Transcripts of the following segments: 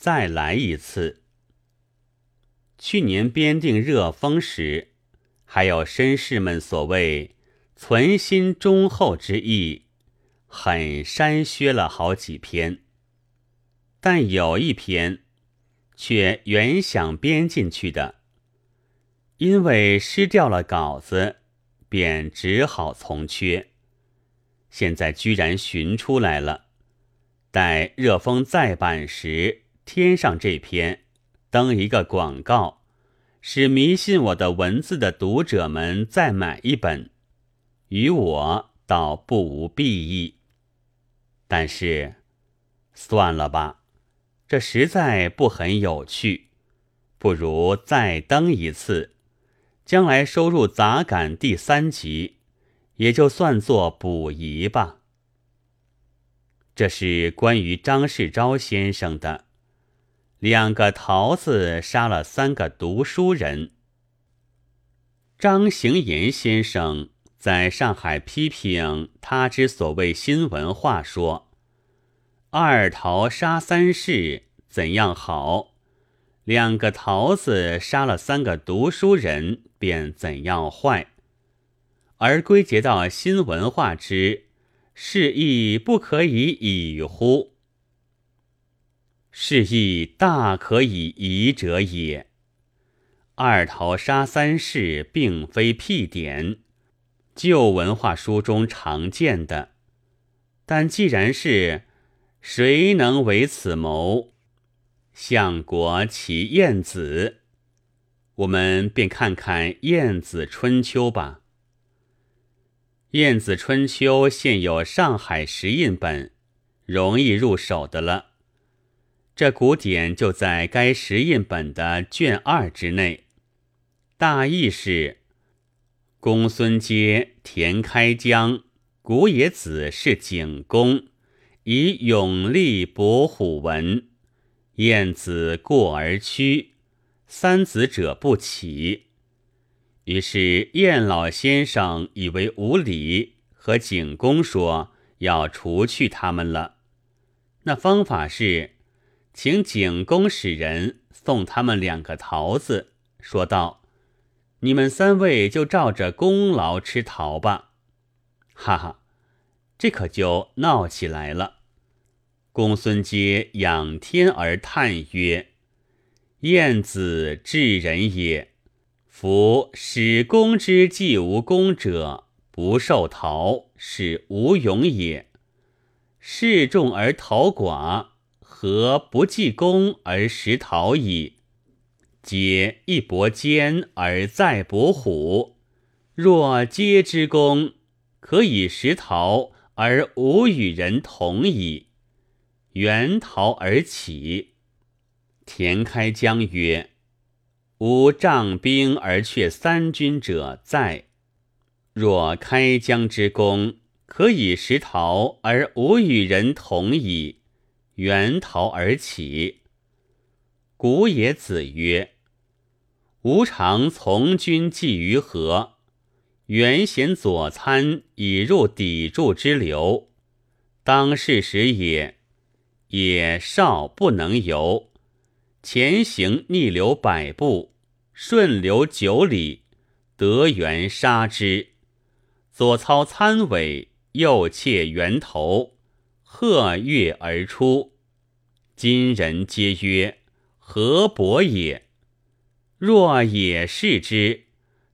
再来一次。去年编定热风时，还有绅士们所谓存心忠厚之意，很删削了好几篇。但有一篇，却原想编进去的，因为失掉了稿子，便只好从缺。现在居然寻出来了，待热风再版时，添上这篇，登一个广告，使迷信我的文字的读者们再买一本，与我倒不无裨益。但是，算了吧。这实在不很有趣，不如再登一次，将来收入杂感第三集，也就算作补遗吧。这是关于张世钊先生的两个桃子杀了三个读书人。张行言先生在上海批评他之所谓新文化说。二桃杀三士怎样好？两个桃子杀了三个读书人便怎样坏？而归结到新文化之是亦不可以已乎？是亦大可以疑者也。二桃杀三士并非辟典，旧文化书中常见的，但既然是。谁能为此谋？相国其晏子，我们便看看《晏子春秋》吧。《晏子春秋》现有上海石印本，容易入手的了。这古典就在该石印本的卷二之内。大意是：公孙接、田开疆、古冶子是景公。以勇力搏虎文，晏子过而屈，三子者不起。于是晏老先生以为无礼，和景公说要除去他们了。那方法是，请景公使人送他们两个桃子，说道：“你们三位就照着功劳吃桃吧。”哈哈。这可就闹起来了。公孙接仰天而叹曰：“晏子智人也。夫使公之既无功者，不受桃，是无勇也。示众而桃寡，何不计功而食桃矣？皆一搏坚而再搏虎。若皆之功，可以食桃。”而无与人同矣。缘逃而起。田开疆曰：“吾仗兵而却三军者在。若开疆之功，可以食逃而无与人同矣。原逃而起。”古也子曰：“吾常从军计于河。”原衔左参以入砥柱之流，当世时也，也少不能游。前行逆流百步，顺流九里，得源杀之。左操参尾，右切源头，鹤跃而出。今人皆曰：何伯也？若也视之。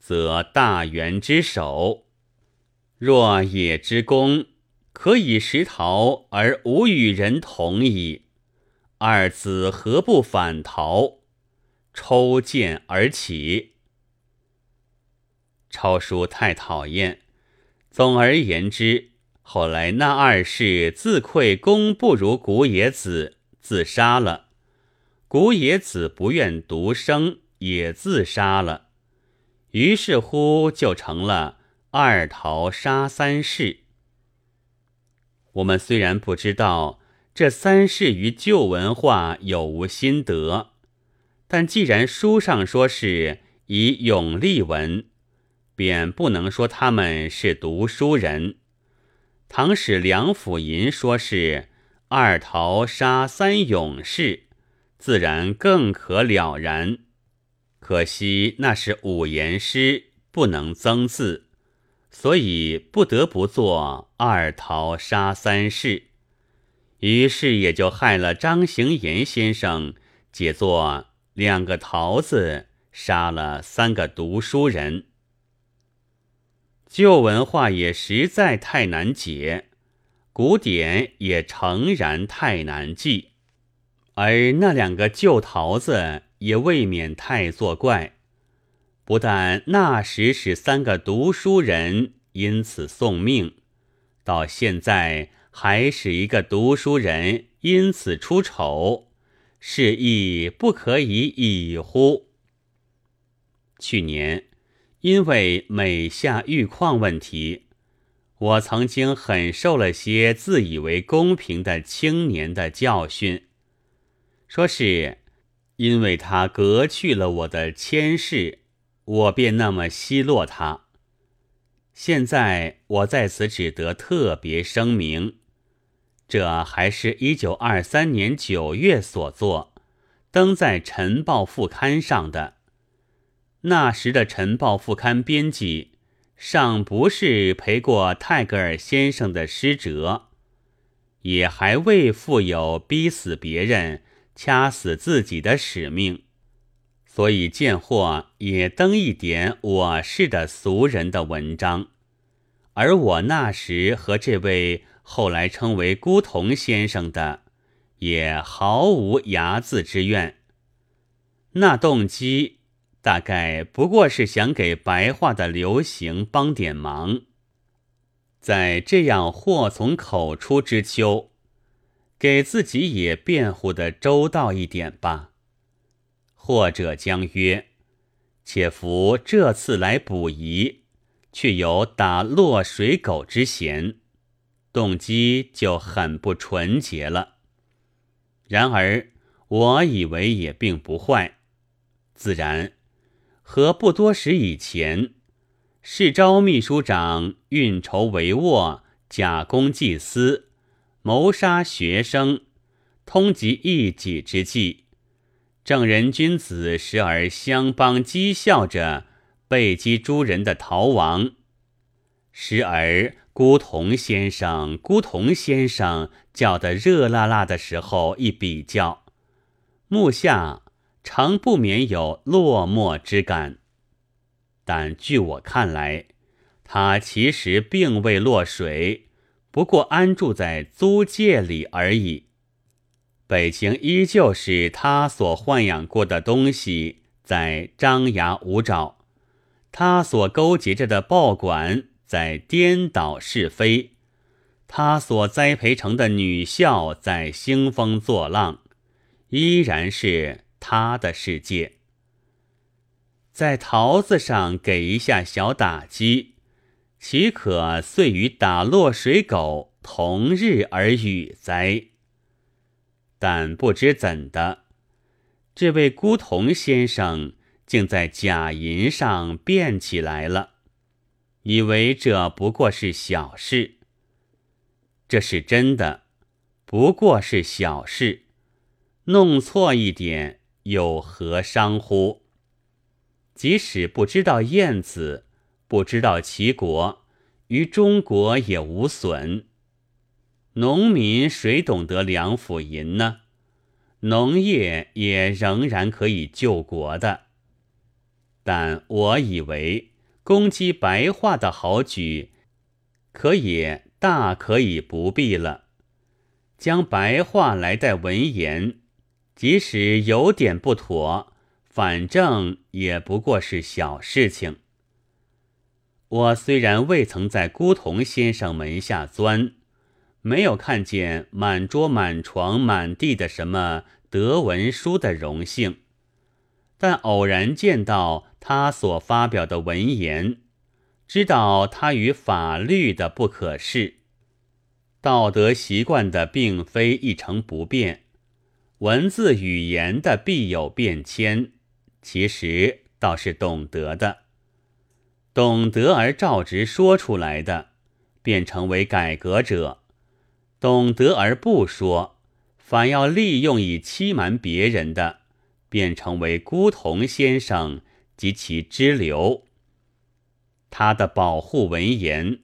则大元之首，若也之功，可以食桃而无与人同矣。二子何不反逃？抽剑而起。抄书太讨厌。总而言之，后来那二世自愧功不如古冶子，自杀了。古冶子不愿独生，也自杀了。于是乎，就成了二桃杀三士。我们虽然不知道这三世与旧文化有无心得，但既然书上说是以永立文，便不能说他们是读书人。唐史梁甫吟说是二桃杀三勇士，自然更可了然。可惜那是五言诗，不能增字，所以不得不做二桃杀三士。于是也就害了张行言先生，解作两个桃子杀了三个读书人。旧文化也实在太难解，古典也诚然太难记，而那两个旧桃子也未免太作怪。不但那时使三个读书人因此送命，到现在。还使一个读书人因此出丑，是亦不可以已乎？去年因为美下玉矿问题，我曾经很受了些自以为公平的青年的教训，说是因为他革去了我的牵氏，我便那么奚落他。现在我在此只得特别声明。这还是一九二三年九月所作，登在《晨报》副刊上的。那时的《晨报》副刊编辑尚不是陪过泰戈尔先生的诗哲，也还未负有逼死别人、掐死自己的使命，所以见货也登一点我是的俗人的文章。而我那时和这位。后来称为孤童先生的，也毫无睚眦之怨。那动机大概不过是想给白话的流行帮点忙，在这样祸从口出之秋，给自己也辩护的周到一点吧。或者将曰：且夫这次来捕鱼，却有打落水狗之嫌。动机就很不纯洁了。然而，我以为也并不坏。自然，和不多时以前，市招秘书长运筹帷幄，假公济私，谋杀学生，通缉一己之计，正人君子时而相帮讥笑着被击诸人的逃亡，时而。孤童先生，孤童先生叫得热辣辣的时候，一比较，目下常不免有落寞之感。但据我看来，他其实并未落水，不过安住在租界里而已。北京依旧是他所豢养过的东西在张牙舞爪，他所勾结着的报馆。在颠倒是非，他所栽培成的女校在兴风作浪，依然是他的世界。在桃子上给一下小打击，岂可遂与打落水狗同日而语哉？但不知怎的，这位孤童先生竟在假银上变起来了。以为这不过是小事，这是真的，不过是小事，弄错一点有何伤乎？即使不知道燕子，不知道齐国，于中国也无损。农民谁懂得两府银呢？农业也仍然可以救国的，但我以为。攻击白话的好举，可也大可以不必了。将白话来代文言，即使有点不妥，反正也不过是小事情。我虽然未曾在孤童先生门下钻，没有看见满桌满床满地的什么德文书的荣幸。但偶然见到他所发表的文言，知道他与法律的不可视，道德习惯的并非一成不变，文字语言的必有变迁，其实倒是懂得的，懂得而照直说出来的，便成为改革者；懂得而不说，反要利用以欺瞒别人的，便成为孤童先生及其支流。他的保护文言，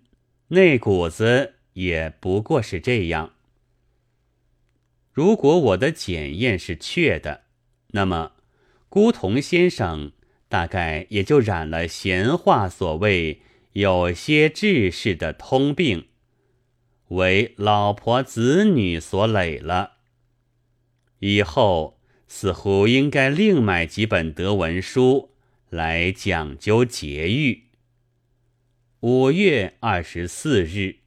那股子也不过是这样。如果我的检验是确的，那么孤童先生大概也就染了闲话所谓有些志士的通病，为老婆子女所累了。以后似乎应该另买几本德文书来讲究节欲。五月二十四日。